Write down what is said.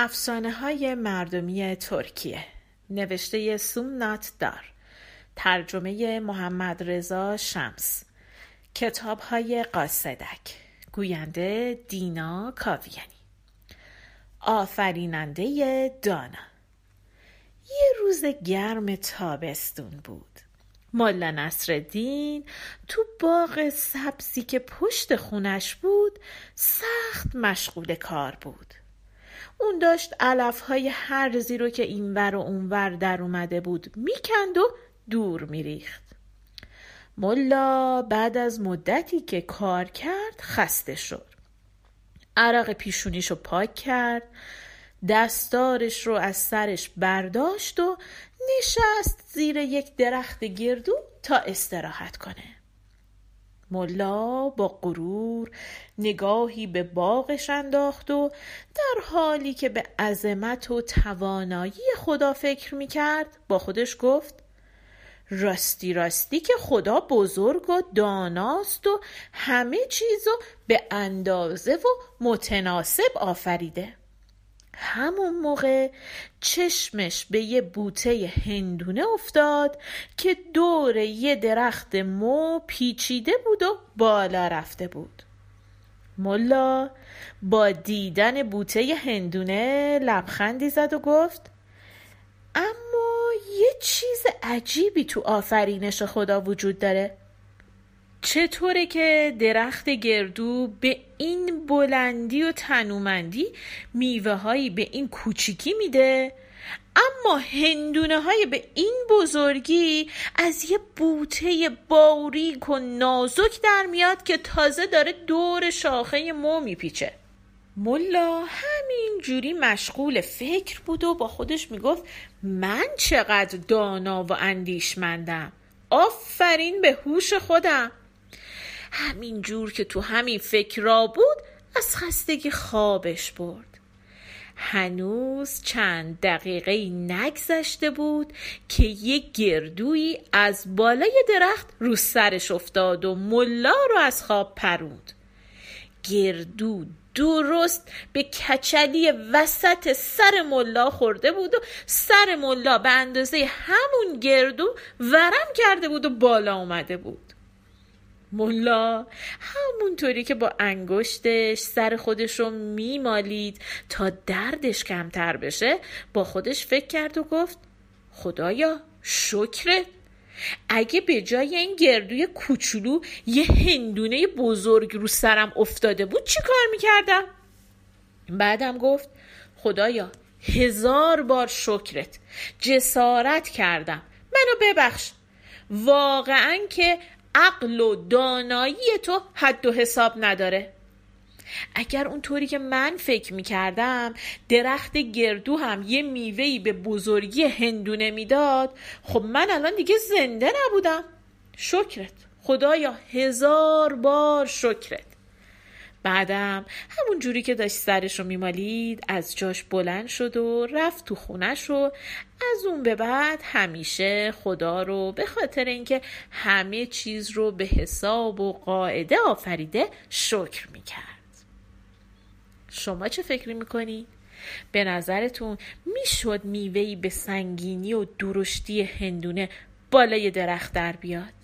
افسانه های مردمی ترکیه. نوشته سومنات دار ترجمه محمد رضا شمس. کتاب های قاصدک. گوینده دینا کاویانی. آفریننده دانا. یه روز گرم تابستون بود. ملا نصرالدین تو باغ سبزی که پشت خونش بود سخت مشغول کار بود. اون داشت علف های هرزی رو که اینور و اونور در اومده بود می‌کند و دور میریخت. ملا بعد از مدتی که کار کرد خسته شد. عرق پیشونیشو پاک کرد دستارش رو از سرش برداشت و نشست زیر یک درخت گردو تا استراحت کنه. ملا با غرور نگاهی به باغش انداخت و در حالی که به عظمت و توانایی خدا فکر می کرد با خودش گفت راستی راستی که خدا بزرگ و داناست و همه چیزو به اندازه و متناسب آفریده. همون موقع چشمش به یه بوته هندونه افتاد که دور یه درخت مو پیچیده بود و بالا رفته بود. ملا با دیدن بوته هندونه لبخندی زد و گفت اما یه چیز عجیبی تو آفرینش خدا وجود داره. چطوره که درخت گردو به این بلندی و تنومندی میوه هایی به این کوچیکی میده؟ اما هندونه های به این بزرگی از یه بوته باریک و نازک در میاد که تازه داره دور شاخه مو میپیچه. ملا همین جوری مشغول فکر بود و با خودش می‌گفت من چقدر دانا و اندیشمندم. آفرین به هوش خودم. همین جور که تو همین فکر را بود از خستگی خوابش برد. هنوز چند دقیقه نگذشته بود که یک گردویی از بالای درخت رو سرش افتاد و ملا رو از خواب پروند. گردو درست به کچلی وسط سر ملا خورده بود و سر ملا به اندازه همون گردو ورم کرده بود و بالا اومده بود. ملا همونطوری که با انگشتش سر خودش رو میمالید تا دردش کمتر بشه با خودش فکر کرد و گفت خدایا شکرت اگه به جای این گردوی کوچولو یه هندونه بزرگ رو سرم افتاده بود چی کار می‌کردم؟ بعدم گفت خدایا هزار بار شکرت جسارت کردم منو ببخش واقعا که عقل و دانایی تو حد و حساب نداره. اگر اونطوری که من فکر می‌کردم درخت گردو هم یه میوهی به بزرگی هندونه می‌داد خب من الان دیگه زنده نبودم. شکرت. خدایا هزار بار شکرت. بعدم همون جوری که داشت سرش رو میمالید از جاش بلند شد و رفت تو خونش و از اون به بعد همیشه خدا رو به خاطر اینکه همه چیز رو به حساب و قاعده آفریده شکر می‌کرد شما چه فکری می‌کنید؟ به نظرتون می‌شد میوهی به سنگینی و درشتی هندونه بالای درخت در بیاد؟